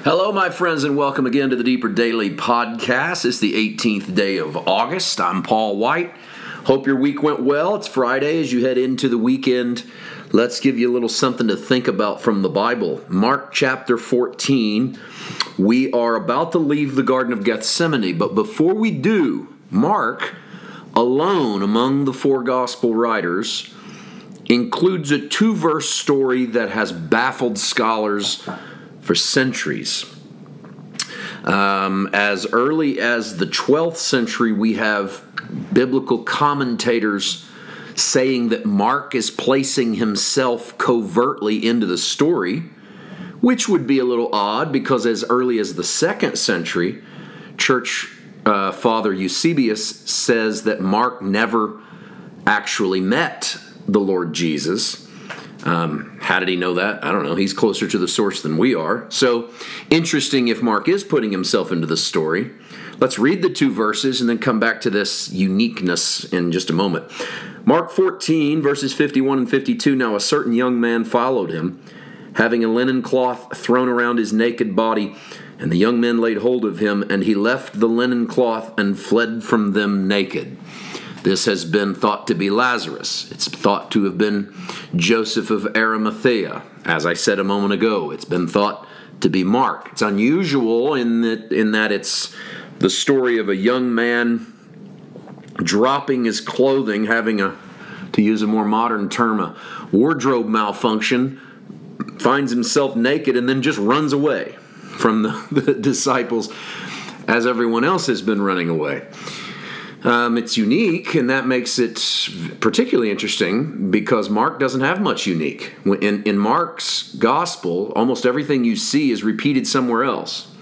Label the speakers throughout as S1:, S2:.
S1: Hello, my friends, and welcome again to the Deeper Daily Podcast. It's the 18th day of August. I'm Paul White. Hope your week went well. It's Friday as you head into the weekend. Let's give you a little something to think about from the Bible. Mark chapter 14. We are about to leave the Garden of Gethsemane, but before we do, Mark, alone among the four gospel writers, includes a two verse story that has baffled scholars for centuries. Um, as early as the 12th century, we have biblical commentators saying that Mark is placing himself covertly into the story, which would be a little odd because as early as the second century, church uh, father Eusebius says that Mark never actually met the Lord Jesus. Um, how did he know that? I don't know. He's closer to the source than we are. So, interesting if Mark is putting himself into the story. Let's read the two verses and then come back to this uniqueness in just a moment. Mark 14, verses 51 and 52. Now, a certain young man followed him, having a linen cloth thrown around his naked body. And the young men laid hold of him, and he left the linen cloth and fled from them naked. This has been thought to be Lazarus. It's thought to have been Joseph of Arimathea. As I said a moment ago, it's been thought to be Mark. It's unusual in that, in that it's the story of a young man dropping his clothing, having a, to use a more modern term, a wardrobe malfunction, finds himself naked, and then just runs away from the, the disciples as everyone else has been running away. Um, it's unique, and that makes it particularly interesting because Mark doesn't have much unique. In, in Mark's gospel, almost everything you see is repeated somewhere else.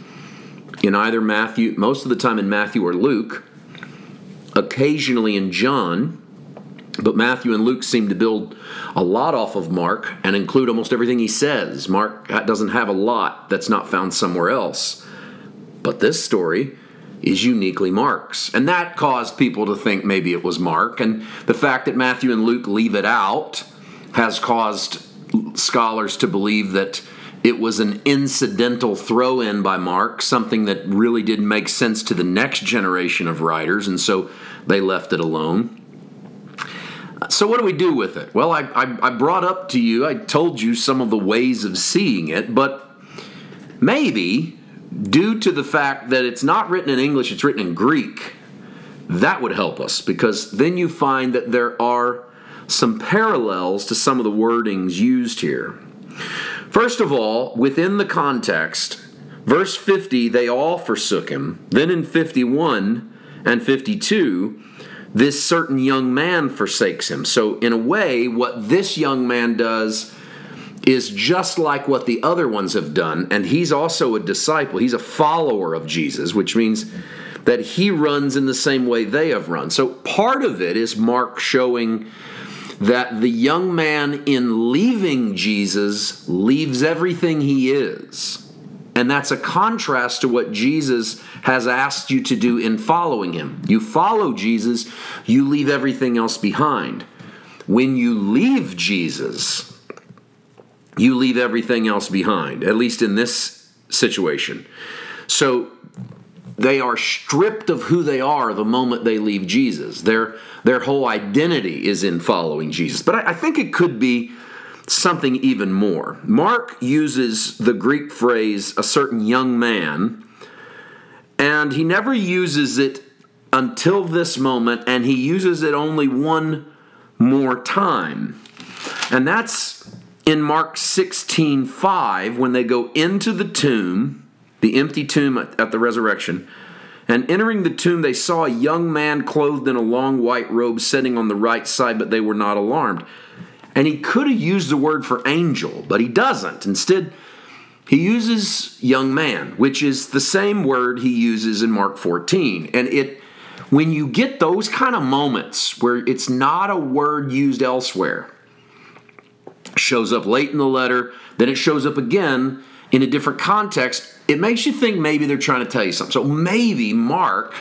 S1: In either Matthew, most of the time in Matthew or Luke, occasionally in John, but Matthew and Luke seem to build a lot off of Mark and include almost everything he says. Mark doesn't have a lot that's not found somewhere else. But this story is uniquely Mark's. And that caused people to think maybe it was Mark. And the fact that Matthew and Luke leave it out has caused scholars to believe that it was an incidental throw in by Mark, something that really didn't make sense to the next generation of writers, and so they left it alone. So, what do we do with it? Well, I, I, I brought up to you, I told you some of the ways of seeing it, but maybe due to the fact that it's not written in English, it's written in Greek, that would help us because then you find that there are some parallels to some of the wordings used here. First of all, within the context, verse 50, they all forsook him. Then in 51 and 52, this certain young man forsakes him. So, in a way, what this young man does is just like what the other ones have done, and he's also a disciple. He's a follower of Jesus, which means that he runs in the same way they have run. So part of it is Mark showing that the young man in leaving Jesus leaves everything he is. And that's a contrast to what Jesus has asked you to do in following him. You follow Jesus, you leave everything else behind. When you leave Jesus, you leave everything else behind, at least in this situation. So they are stripped of who they are the moment they leave Jesus. Their, their whole identity is in following Jesus. But I, I think it could be something even more. Mark uses the Greek phrase, a certain young man, and he never uses it until this moment, and he uses it only one more time. And that's in Mark 16 5, when they go into the tomb, the empty tomb at the resurrection, and entering the tomb, they saw a young man clothed in a long white robe sitting on the right side, but they were not alarmed. And he could have used the word for angel, but he doesn't. Instead, he uses young man, which is the same word he uses in Mark 14. And it when you get those kind of moments where it's not a word used elsewhere, shows up late in the letter, then it shows up again in a different context, it makes you think maybe they're trying to tell you something. So maybe Mark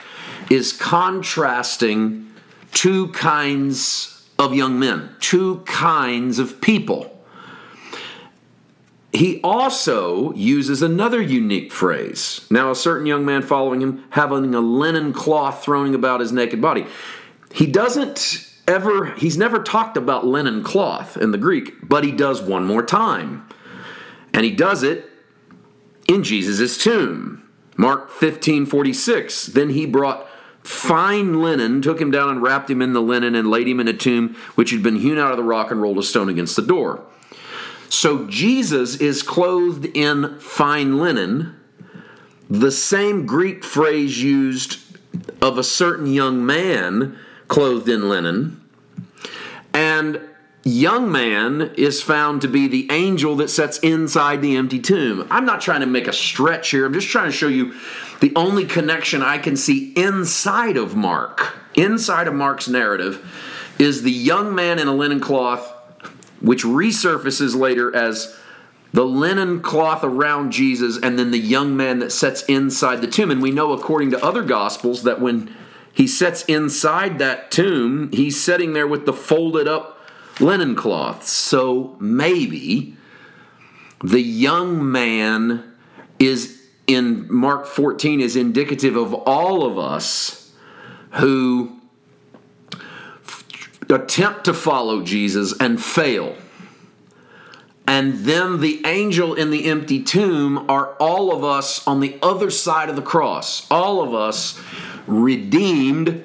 S1: is contrasting two kinds of young men, two kinds of people. he also uses another unique phrase. Now, a certain young man following him, having a linen cloth thrown about his naked body. He doesn't ever, he's never talked about linen cloth in the Greek, but he does one more time. And he does it in Jesus' tomb. Mark 15 46. Then he brought fine linen, took him down and wrapped him in the linen and laid him in a tomb which had been hewn out of the rock and rolled a stone against the door. So Jesus is clothed in fine linen, the same Greek phrase used of a certain young man clothed in linen. And young man is found to be the angel that sits inside the empty tomb. I'm not trying to make a stretch here, I'm just trying to show you the only connection I can see inside of Mark, inside of Mark's narrative, is the young man in a linen cloth which resurfaces later as the linen cloth around Jesus and then the young man that sits inside the tomb. And we know, according to other gospels, that when he sits inside that tomb, he's sitting there with the folded up linen cloth. So maybe the young man is in Mark 14 is indicative of all of us who attempt to follow Jesus and fail. And then the angel in the empty tomb are all of us on the other side of the cross. All of us redeemed,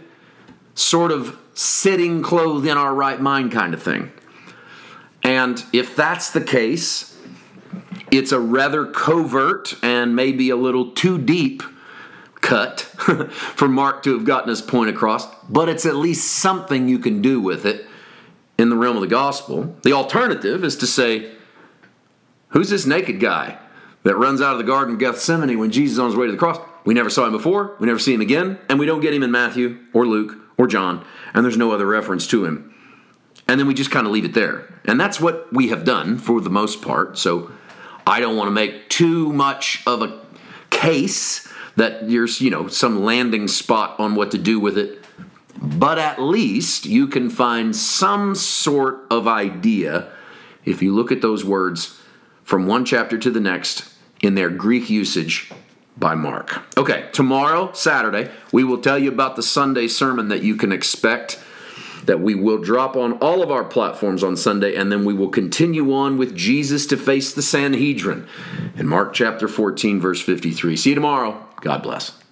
S1: sort of sitting clothed in our right mind kind of thing. And if that's the case, it's a rather covert and maybe a little too deep cut for Mark to have gotten his point across, but it's at least something you can do with it in the realm of the gospel. The alternative is to say, who's this naked guy that runs out of the Garden of Gethsemane when Jesus is on his way to the cross? We never saw him before, we never see him again, and we don't get him in Matthew or Luke or John, and there's no other reference to him. And then we just kind of leave it there. And that's what we have done for the most part. So I don't want to make too much of a case that there's, you know, some landing spot on what to do with it. But at least you can find some sort of idea if you look at those words from one chapter to the next in their Greek usage by Mark. Okay, tomorrow, Saturday, we will tell you about the Sunday sermon that you can expect that we will drop on all of our platforms on Sunday, and then we will continue on with Jesus to face the Sanhedrin in Mark chapter 14, verse 53. See you tomorrow. God bless.